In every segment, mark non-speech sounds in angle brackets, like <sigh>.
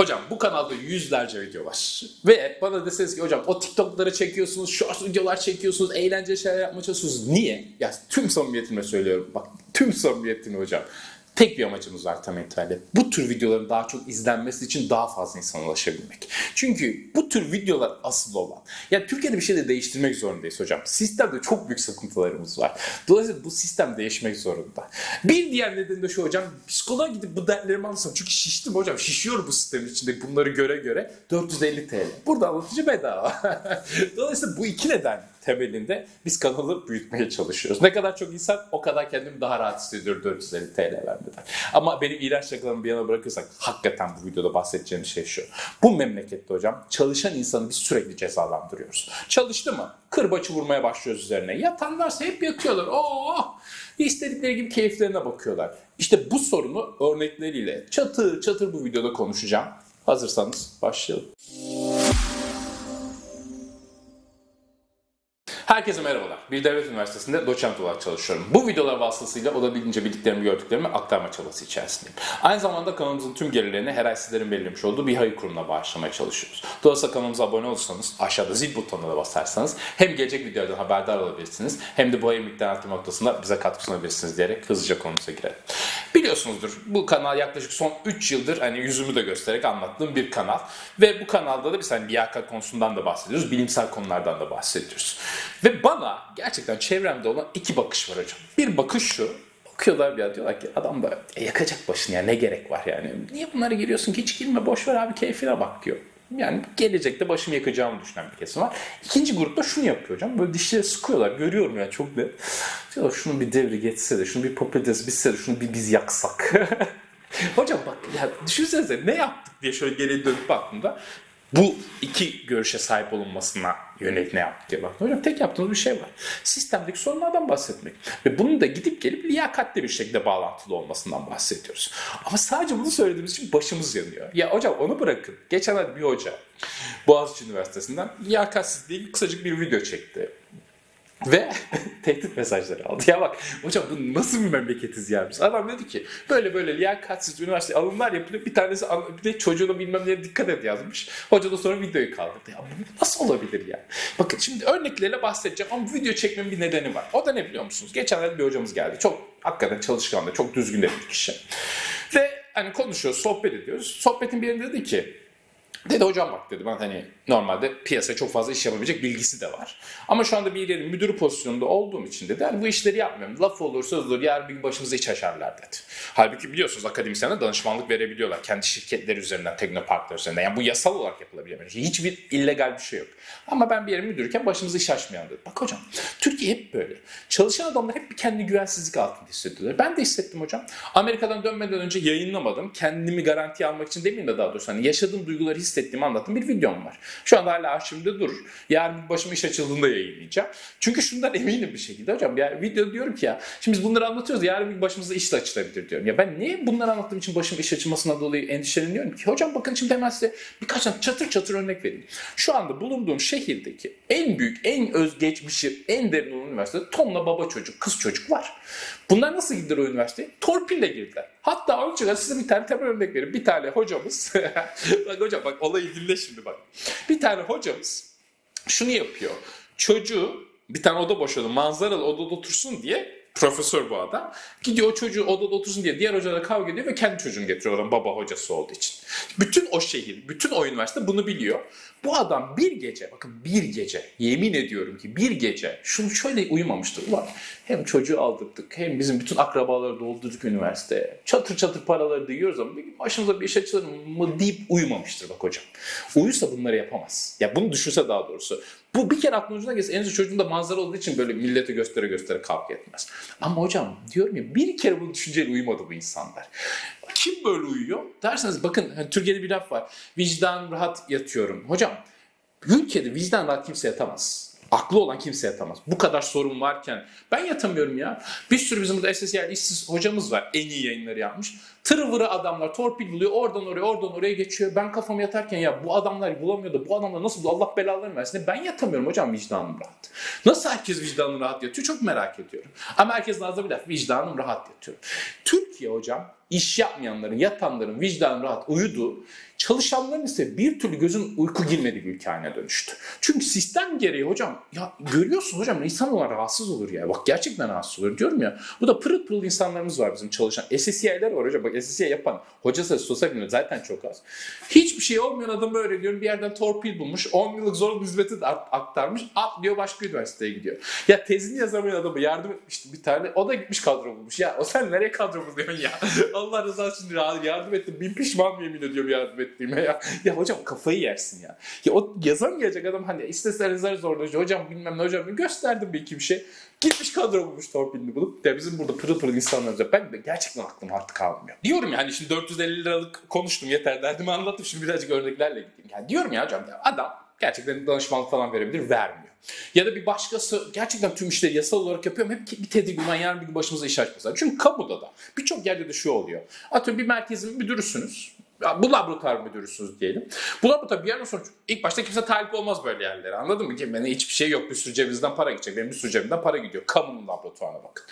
Hocam bu kanalda yüzlerce video var. Ve bana deseniz ki hocam o TikTok'ları çekiyorsunuz, short videolar çekiyorsunuz, eğlenceli şeyler yapmaya çalışıyorsunuz. Niye? Ya tüm samimiyetimle söylüyorum. Bak tüm samimiyetimle hocam. Tek bir amacımız var tam itibariyle. Bu tür videoların daha çok izlenmesi için daha fazla insana ulaşabilmek. Çünkü bu tür videolar asıl olan. Ya Türkiye'de bir şey de değiştirmek zorundayız hocam. Sistemde çok büyük sıkıntılarımız var. Dolayısıyla bu sistem değişmek zorunda. Bir diğer nedeni de şu hocam. Psikoloğa gidip bu dertlerimi anlatsam. Çünkü şiştim hocam. Şişiyorum bu sistemin içinde bunları göre göre. 450 TL. Burada anlatıcı bedava. <laughs> Dolayısıyla bu iki neden temelinde biz kanalı büyütmeye çalışıyoruz. Ne kadar çok insan o kadar kendimi daha rahat hissediyorum 450 TL vermeden. Ama benim iğrenç şakalarımı bir yana bırakırsak hakikaten bu videoda bahsedeceğim şey şu. Bu memlekette hocam çalışan insanı biz sürekli cezalandırıyoruz. Çalıştı mı? Kırbaçı vurmaya başlıyoruz üzerine. Yatan varsa hep yatıyorlar. Oo! İstedikleri gibi keyiflerine bakıyorlar. İşte bu sorunu örnekleriyle çatır çatır bu videoda konuşacağım. Hazırsanız başlayalım. Herkese merhabalar. Bir devlet üniversitesinde doçent olarak çalışıyorum. Bu videolar vasıtasıyla olabildiğince bildiklerimi, gördüklerimi aktarma çabası içerisindeyim. Aynı zamanda kanalımızın tüm gelirlerini her ay sizlerin belirlemiş olduğu bir hayır kurumuna bağışlamaya çalışıyoruz. Dolayısıyla kanalımıza abone olursanız, aşağıda zil butonuna da basarsanız hem gelecek videolardan haberdar olabilirsiniz hem de bu hayır miktarı noktasında bize katkı sunabilirsiniz diyerek hızlıca konumuza girelim. Biliyorsunuzdur bu kanal yaklaşık son 3 yıldır hani yüzümü de göstererek anlattığım bir kanal. Ve bu kanalda da biz hani liyakat konusundan da bahsediyoruz, bilimsel konulardan da bahsediyoruz. Ve bana gerçekten çevremde olan iki bakış var hocam. Bir bakış şu, bakıyorlar bir diyorlar ki adam da e, yakacak başını ya ne gerek var yani. Niye bunlara giriyorsun ki hiç girme boş ver abi keyfine bak diyor. Yani gelecekte başımı yakacağımı düşünen bir kesim var. İkinci grupta şunu yapıyor hocam. Böyle dişleri sıkıyorlar. Görüyorum ya çok net. Diyorlar şunu bir devri geçse de, şunu bir popülaritesi bitse de, şunu bir biz yaksak. <laughs> hocam bak ya düşünsenize ne yaptık diye şöyle geriye dönüp baktığımda bu iki görüşe sahip olunmasına yönelik ne yaptık diye baktım. Hocam tek yaptığımız bir şey var. Sistemdeki sorunlardan bahsetmek. Ve bunun da gidip gelip liyakatli bir şekilde bağlantılı olmasından bahsediyoruz. Ama sadece bunu söylediğimiz için başımız yanıyor. Ya hocam onu bırakın. Geçenlerde bir hoca Boğaziçi Üniversitesi'nden liyakatsizliği kısacık bir video çekti. Ve <laughs> tehdit mesajları aldı. Ya bak hocam bu nasıl bir memleketiz ya biz? Adam dedi ki böyle böyle liyakatsiz üniversite alımlar yapılıyor. Bir tanesi bir de çocuğuna bilmem neye dikkat et yazmış. Hoca da sonra videoyu kaldırdı. Ya bu nasıl olabilir ya? Bakın şimdi örneklerle bahsedeceğim ama video çekmemin bir nedeni var. O da ne biliyor musunuz? Geçenlerde bir hocamız geldi. Çok hakikaten çalışkan da çok düzgün de bir kişi. Ve hani konuşuyoruz, sohbet ediyoruz. Sohbetin birinde dedi ki Dedi hocam bak dedi ben hani normalde piyasaya çok fazla iş yapabilecek bilgisi de var. Ama şu anda bir yerin müdürü pozisyonunda olduğum için dedi hani bu işleri yapmıyorum. Laf olur söz olur yarın bir gün başımıza iş açarlar dedi. Halbuki biliyorsunuz akademisyenler danışmanlık verebiliyorlar. Kendi şirketleri üzerinden, teknoparklar üzerinden. Yani bu yasal olarak yapılabiliyor. Hiçbir illegal bir şey yok. Ama ben bir yerin müdürüyken başımıza iş açmayan dedi. Bak hocam Türkiye hep böyle. Çalışan adamlar hep bir kendi güvensizlik altında hissediyorlar. Ben de hissettim hocam. Amerika'dan dönmeden önce yayınlamadım. Kendimi garantiye almak için demeyeyim de daha doğrusu. Hani yaşadığım duyguları hissettiğimi anlattığım bir videom var. Şu anda hala arşivimde durur. Yarın başıma iş açıldığında yayınlayacağım. Çünkü şundan <laughs> eminim bir şekilde hocam. Ya video diyorum ki ya şimdi biz bunları anlatıyoruz. Yarın bir başımıza iş de açılabilir diyorum. Ya ben niye bunları anlattığım için başıma iş açılmasına dolayı endişeleniyorum ki? Hocam bakın şimdi hemen size birkaç tane çatır çatır örnek vereyim. Şu anda bulunduğum şehirdeki en büyük, en özgeçmişi, en derin olan üniversitede tonla baba çocuk, kız çocuk var. Bunlar nasıl girdiler o üniversiteye? Torpille girdiler. Hatta onun için size bir tane temel örnek vereyim. Bir tane hocamız, <laughs> bak hocam bak olayı dinle şimdi bak. Bir tane hocamız şunu yapıyor. Çocuğu bir tane oda boşaldı manzaralı odada otursun diye profesör bu adam. Gidiyor o çocuğu odada otursun diye diğer hocalarla kavga ediyor ve kendi çocuğunu getiriyor oradan baba hocası olduğu için. Bütün o şehir, bütün o üniversite bunu biliyor. Bu adam bir gece, bakın bir gece, yemin ediyorum ki bir gece şunu şöyle uyumamıştır. Ulan hem çocuğu aldırdık hem bizim bütün akrabaları doldurduk üniversiteye. Çatır çatır paraları da yiyoruz ama bir başımıza bir iş açılır mı deyip uyumamıştır bak hocam. Uyusa bunları yapamaz. Ya bunu düşünse daha doğrusu. Bu bir kere aklına ucuna gelse en çocuğun da manzara olduğu için böyle millete göstere göstere kavga etmez. Ama hocam diyorum ya bir kere bu düşünceyle uyumadı bu insanlar. Kim böyle uyuyor? Derseniz bakın hani Türkiye'de bir laf var. Vicdan rahat yatıyorum. Hocam ülkede vicdan rahat kimse yatamaz. Aklı olan kimse yatamaz. Bu kadar sorun varken ben yatamıyorum ya. Bir sürü bizim burada SSYL işsiz hocamız var. En iyi yayınları yapmış. Tırıvırı adamlar torpil buluyor. Oradan oraya oradan oraya geçiyor. Ben kafamı yatarken ya bu adamlar bulamıyor da bu adamlar nasıl buldu Allah belalarını versin. Ben yatamıyorum hocam vicdanım rahat. Nasıl herkes vicdanı rahat yatıyor? Çok merak ediyorum. Ama herkes ağzına bir laf vicdanım rahat yatıyor. Türkiye hocam iş yapmayanların, yatanların vicdanı rahat uyudu. çalışanların ise bir türlü gözün uyku girmediği bir ülke dönüştü. Çünkü sistem gereği hocam ya görüyorsun hocam insan olan rahatsız olur ya. Bak gerçekten rahatsız olur diyorum ya. Bu da pırıl pırıl insanlarımız var bizim çalışan. SSCI'ler var hocam. Bak SSCI yapan hoca sayısı sosyal bilimde zaten çok az. Hiçbir şey olmayan adamı öğreniyorum. Bir yerden torpil bulmuş. 10 yıllık zorunlu hizmeti aktarmış. Atlıyor başka üniversiteye gidiyor. Ya tezini yazamayan adamı yardım etmişti bir tane. O da gitmiş kadro bulmuş. Ya o sen nereye kadro buluyorsun ya? <laughs> Allah rızası için yardım ettim. Bin pişman yemin ediyorum yardım ettiğime ya. <laughs> Ya hocam kafayı yersin ya. Ya o yazan gelecek adam hani isteseniz zorlayıcı. Hocam bilmem ne hocam gösterdim bir iki bir şey. Gitmiş kadro bulmuş torpilini bulup. Ya bizim burada pırıl pırıl insanlarımız var. Ben de gerçekten aklım artık kalmıyor. Diyorum yani şimdi 450 liralık konuştum yeter derdimi anlattım. Şimdi birazcık örneklerle gideyim. Yani diyorum ya hocam ya adam gerçekten danışmanlık falan verebilir vermiyor. Ya da bir başkası gerçekten tüm işleri yasal olarak yapıyor ama hep bir tedirgin yarın bir gün başımıza iş açmasın. Çünkü kamuda da birçok yerde de şu oluyor. Atıyorum bir merkezin müdürüsünüz bu laboratuvar müdürüsünüz diyelim. Bu laboratuvar bir yerden sonra ilk başta kimse talip olmaz böyle yerlere anladın mı? Ki hiçbir şey yok bir sürü cebimizden para gidecek. Benim bir sürü cebimden para gidiyor. Kamunun laboratuvarına bakın.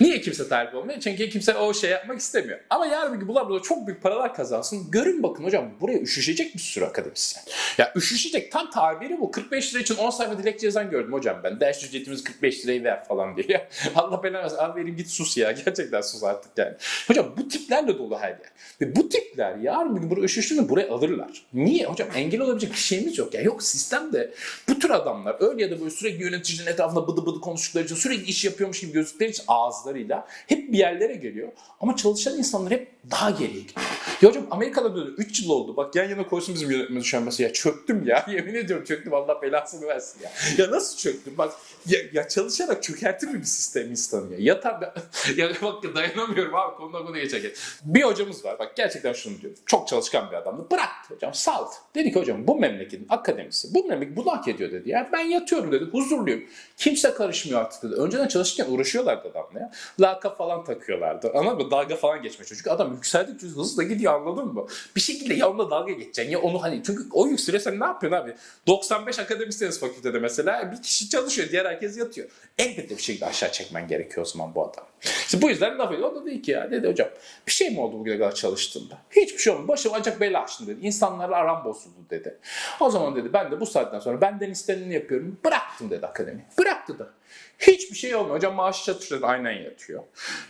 Niye kimse talip olmuyor? Çünkü kimse o şey yapmak istemiyor. Ama yarın bir gün bu laboratuvar çok büyük paralar kazansın. Görün bakın hocam buraya üşüşecek bir sürü akademisyen. Ya üşüşecek tam tabiri bu. 45 lira için 10 sayfa dilekçe yazan gördüm hocam ben. Ders ücretimiz 45 lirayı ver falan diye. Allah belanı versin. Verin git sus ya. Gerçekten sus artık yani. Hocam bu tiplerle dolu her yer. Ve bu tipler yarın bir gün buraya üşüştüğünde buraya alırlar. Niye? Hocam engel olabilecek bir şeyimiz yok. Ya yok sistemde bu tür adamlar öyle ya da böyle sürekli yöneticinin etrafında bıdı bıdı konuştukları için sürekli iş yapıyormuş gibi gözüktükleri için ağızlarıyla hep bir yerlere geliyor. Ama çalışan insanlar hep daha geriye gidiyor. Ya hocam Amerika'da böyle 3 yıl oldu. Bak yan yana koysun bizim yönetmeni şu an mesela. Ya çöktüm ya. <laughs> Yemin ediyorum çöktüm. Allah belasını versin ya. Ya nasıl çöktüm? Bak ya, ya çalışarak çökertir mi bir sistem insanı ya? Yatar ben, <laughs> ya bak dayanamıyorum abi konudan konuya geçerken. Bir hocamız var. Bak gerçekten şunu diyorum. Çok çalışkan bir adamdı. Bıraktı hocam saldı. Dedi ki hocam bu memleketin akademisi bu memleket bunu hak ediyor dedi. Ya ben yatıyorum dedi. Huzurluyum. Kimse karışmıyor artık dedi. Önceden çalışırken uğraşıyorlardı adamla ya. Laka falan takıyorlardı. Anladın mı? Dalga falan geçmeye Çünkü adam yükseldikçe hızlı gidiyor anladın mı? Bir şekilde yanında dalga geçeceksin. Ya onu hani çünkü o yükseliyorsan ne yapıyorsun abi? 95 akademisyeniz fakültede mesela bir kişi çalışıyor. Diğer herkes yatıyor. Elbette bir şekilde aşağı çekmen gerekiyor o zaman bu adam. İşte bu yüzden laf ediyor. O da dedi ki ya dedi hocam bir şey mi oldu bugüne kadar çalıştığımda? Hiçbir şey olmadı. Başım acak bela açtım dedi. İnsanlarla aram bozuldu dedi. O zaman dedi ben de bu saatten sonra benden isteneni yapıyorum. Bıraktım dedi akademi. Bıraktı da. Hiçbir şey olmuyor. Hocam maaşı çatışıyor aynen yatıyor.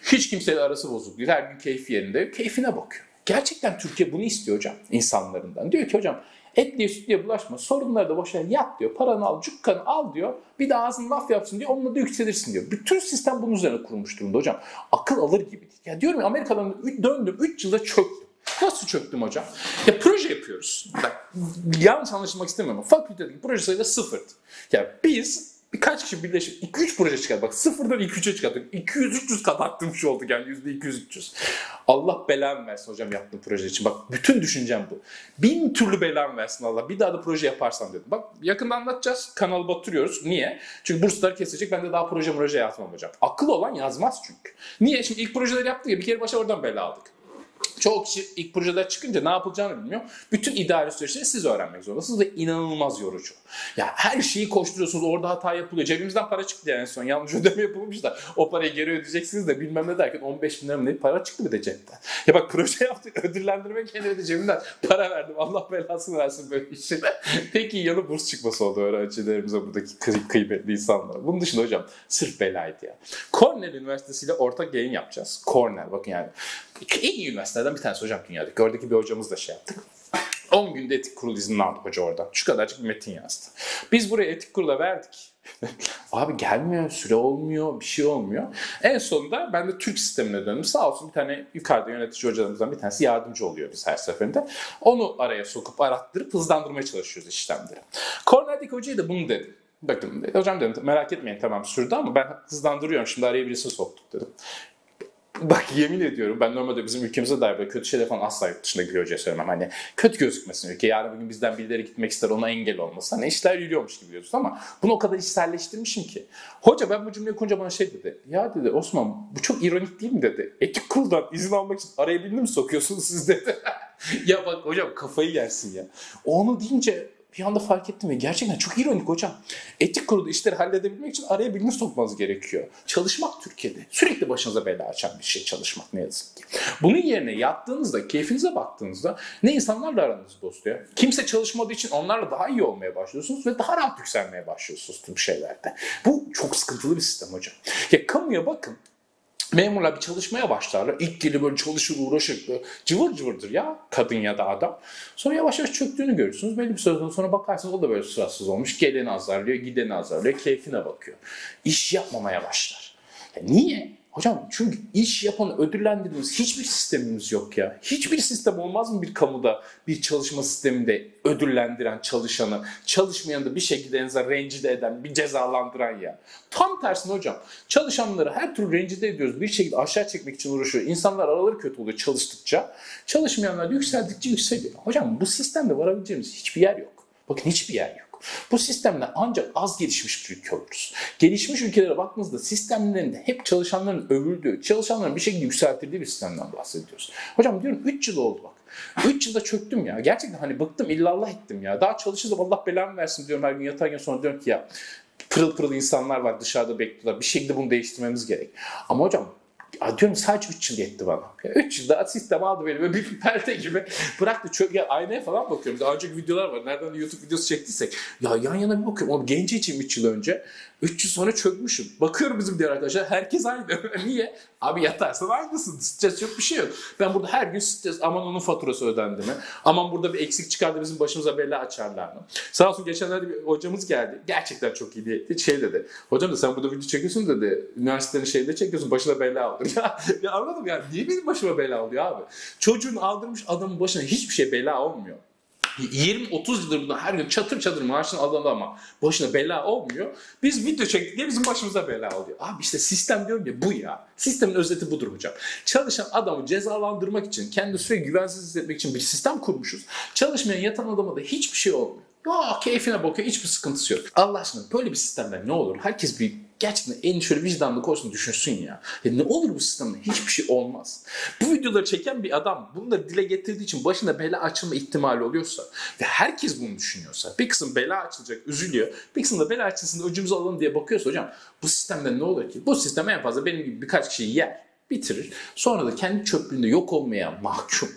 Hiç kimseyle arası bozuk değil. Her gün keyfi yerinde. Keyfine bakıyor. Gerçekten Türkiye bunu istiyor hocam insanlarından. Diyor ki hocam etliye sütlüye bulaşma. Sorunları da boşver yat diyor. Paranı al, cukkanı al diyor. Bir de ağzını laf yapsın diyor. Onunla da yükselirsin diyor. Bütün sistem bunun üzerine kurulmuş durumda hocam. Akıl alır gibi. Ya diyorum ya Amerika'dan döndüm 3 yılda çöktüm. Nasıl çöktüm hocam? Ya proje yapıyoruz. Bak yanlış anlaşılmak istemiyorum ama fakültedeki proje sayıda sıfırdı. Ya biz birkaç kişi birleşip 2-3 proje çıkardık. Bak sıfırdan 2-3'e çıkarttık. 200-300 kat arttırmış olduk yani %200-300. Allah belamı versin hocam yaptığım proje için. Bak bütün düşüncem bu. Bin türlü belamı versin Allah. Bir daha da proje yaparsam dedim. Bak yakında anlatacağız. Kanalı batırıyoruz. Niye? Çünkü burslar kesecek. Ben de daha proje proje yazmam hocam. Akıl olan yazmaz çünkü. Niye? Şimdi ilk projeleri yaptık ya bir kere başa oradan bela aldık. Çoğu kişi ilk projeler çıkınca ne yapılacağını bilmiyor. Bütün idari süreçleri siz öğrenmek zorundasınız ve inanılmaz yorucu. Ya her şeyi koşturuyorsunuz orada hata yapılıyor. Cebimizden para çıktı yani en son yanlış ödeme yapılmış da o parayı geri ödeyeceksiniz de bilmem ne derken 15 bin lira para çıktı bir de cepten. Ya bak proje <laughs> yaptık ödüllendirmek kendime de cebimden para verdim. Allah belasını versin böyle işine. <laughs> Tek iyi yanı burs çıkması oldu öğrencilerimize buradaki kıy kıymetli insanlara. Bunun dışında hocam sırf belaydı ya. Cornell Üniversitesi ile ortak yayın yapacağız. Cornell bakın yani en iyi üniversitelerden bir tanesi hocam dünyadaki. Oradaki bir hocamız da şey yaptık. 10 günde etik kurul izni aldık hoca oradan. Şu kadarcık bir metin yazdı. Biz buraya etik kurula verdik. <laughs> Abi gelmiyor, süre olmuyor, bir şey olmuyor. En sonunda ben de Türk sistemine döndüm. Sağ olsun bir tane yukarıda yönetici hocalarımızdan bir tanesi yardımcı oluyor biz her seferinde. Onu araya sokup arattırıp hızlandırmaya çalışıyoruz işlemleri. Cornell'deki hocaya da bunu dedim. Bakın hocam dedim merak etmeyin tamam sürdü ama ben hızlandırıyorum şimdi araya birisi soktuk dedim. <laughs> Bak yemin ediyorum ben normalde bizim ülkemize dair böyle kötü şeyler falan asla yurt dışında bir söylemem. Hani kötü gözükmesin ülke. Yarın bugün bizden birileri gitmek ister ona engel olmasın. Hani işler yürüyormuş gibi diyorsun ama bunu o kadar içselleştirmişim ki. Hoca ben bu cümleyi kurunca bana şey dedi. Ya dedi Osman bu çok ironik değil mi dedi. Etik kuruldan izin almak için araya birini mi sokuyorsunuz siz dedi. <laughs> ya bak hocam kafayı yersin ya. Onu deyince bir anda fark ettim ve gerçekten çok ironik hocam. Etik kurulu işleri halledebilmek için araya birini sokmanız gerekiyor. Çalışmak Türkiye'de sürekli başınıza bela açan bir şey çalışmak ne yazık ki. Bunun yerine yattığınızda, keyfinize baktığınızda ne insanlarla aranız bozuluyor. Kimse çalışmadığı için onlarla daha iyi olmaya başlıyorsunuz ve daha rahat yükselmeye başlıyorsunuz tüm şeylerde. Bu çok sıkıntılı bir sistem hocam. Ya kamuya bakın. Memurlar bir çalışmaya başlarlar. İlk gelir böyle çalışır uğraşır. Cıvır cıvırdır ya kadın ya da adam. Sonra yavaş yavaş çöktüğünü görürsünüz. Belli bir süreden sonra bakarsınız o da böyle suratsız olmuş. Geleni azarlıyor, gideni azarlıyor, keyfine bakıyor. İş yapmamaya başlar. Ya niye? Hocam çünkü iş yapanı ödüllendirdiğimiz hiçbir sistemimiz yok ya. Hiçbir sistem olmaz mı bir kamuda bir çalışma sisteminde ödüllendiren çalışanı, çalışmayanı da bir şekilde en azından rencide eden, bir cezalandıran ya. Tam tersine hocam. Çalışanları her türlü rencide ediyoruz. Bir şekilde aşağı çekmek için uğraşıyor. İnsanlar araları kötü oluyor çalıştıkça. Çalışmayanlar yükseldikçe yükseliyor. Hocam bu sistemde varabileceğimiz hiçbir yer yok. Bakın hiçbir yer yok. Bu sistemle ancak az gelişmiş bir ülke oluruz. Gelişmiş ülkelere baktığınızda sistemlerinde hep çalışanların övüldüğü, çalışanların bir şekilde yükseltildiği bir sistemden bahsediyoruz. Hocam diyorum 3 yıl oldu bak. 3 yılda çöktüm ya. Gerçekten hani bıktım illallah ettim ya. Daha çalışırsam Allah belamı versin diyorum her gün yatarken sonra diyorum ki ya pırıl pırıl insanlar var dışarıda bekliyorlar. Bir şekilde bunu değiştirmemiz gerek. Ama hocam ya diyorum sadece 3 yıl yetti bana. 3 yılda sistem aldı beni bir <laughs> perde gibi bıraktı. Ya aynaya falan bakıyorum. Daha önceki videolar var. Nereden de YouTube videosu çektiysek. Ya yan yana bir bakıyorum. O genci için 3 yıl önce. 3 yıl sonra çökmüşüm. Bakıyorum bizim diğer arkadaşlar. Herkes aynı. <laughs> Niye? Abi yatarsan aynısın. Stres yok bir şey yok. Ben burada her gün stres. Aman onun faturası ödendi mi? Aman burada bir eksik çıkardı bizim başımıza bela açarlar mı? Sağ olsun geçenlerde bir hocamız geldi. Gerçekten çok iyi bir şey dedi. Hocam da sen burada video çekiyorsun dedi. Üniversitenin şeyinde çekiyorsun. Başına bela olur. <laughs> Ya, ya anladım ya. Niye benim başıma bela oluyor abi? Çocuğun aldırmış adamın başına hiçbir şey bela olmuyor. 20-30 yıldır bundan her gün çatır çatır maaşını alan ama başına bela olmuyor. Biz video çektik diye bizim başımıza bela oluyor. Abi işte sistem diyorum ya bu ya. Sistemin özeti budur hocam. Çalışan adamı cezalandırmak için, kendi sürekli güvensiz hissetmek için bir sistem kurmuşuz. Çalışmayan yatan adama da hiçbir şey olmuyor. Ya keyfine bakıyor hiçbir sıkıntısı yok. Allah aşkına böyle bir sistemden ne olur? Herkes bir gerçekten en şöyle vicdanlı olsun düşünsün ya. ya. Ne olur bu sistemde hiçbir şey olmaz. Bu videoları çeken bir adam bunları dile getirdiği için başında bela açılma ihtimali oluyorsa ve herkes bunu düşünüyorsa bir kısım bela açılacak üzülüyor bir kısım da bela açılsın öcümüzü alalım diye bakıyorsa hocam bu sistemde ne olur ki? Bu sistem en fazla benim gibi birkaç kişiyi yer bitirir. Sonra da kendi çöplüğünde yok olmaya mahkum.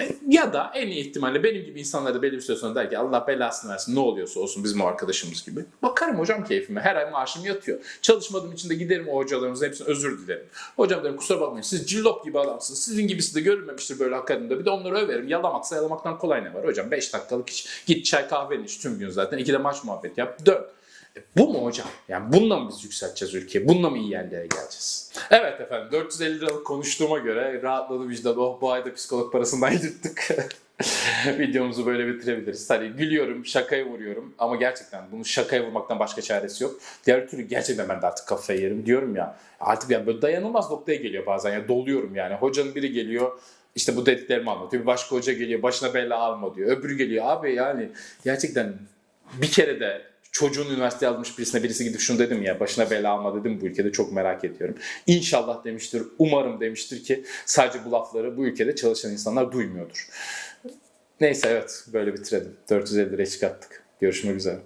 E, Ya da en iyi ihtimalle benim gibi insanlar da belli bir süre sonra der ki Allah belasını versin ne oluyorsa olsun bizim o arkadaşımız gibi. Bakarım hocam keyfime her ay maaşım yatıyor. Çalışmadığım için de giderim o hocalarımızın hepsine özür dilerim. Hocam derim kusura bakmayın siz cillop gibi adamsınız. Sizin gibisi de görülmemiştir böyle akademide. Bir de onları överim. Yalamaksa yalamaktan kolay ne var hocam? 5 dakikalık iş. Git çay kahve iç tüm gün zaten. İki de maç muhabbet yap. Dön. Bu mu hocam? Yani bununla mı biz yükselteceğiz ülkeyi? Bununla mı iyi yerlere geleceğiz? Evet efendim 450 liralık konuştuğuma göre rahatladı vicdan. Oh bu ayda psikolog parasından yırttık. <laughs> Videomuzu böyle bitirebiliriz. Hani gülüyorum, şakaya vuruyorum ama gerçekten bunu şakaya vurmaktan başka çaresi yok. Diğer türlü gerçekten ben de artık kafayı yerim diyorum ya. Artık yani böyle dayanılmaz noktaya geliyor bazen. Ya doluyorum yani. Hocanın biri geliyor işte bu dediklerimi anlatıyor. Bir başka hoca geliyor başına bela alma diyor. Öbürü geliyor abi yani gerçekten bir kere de çocuğun üniversiteye almış birisine birisi gidip şunu dedim ya başına bela alma dedim bu ülkede çok merak ediyorum. İnşallah demiştir, umarım demiştir ki sadece bu lafları bu ülkede çalışan insanlar duymuyordur. Neyse evet böyle bitirelim. 450 liraya çıkarttık. Görüşmek üzere.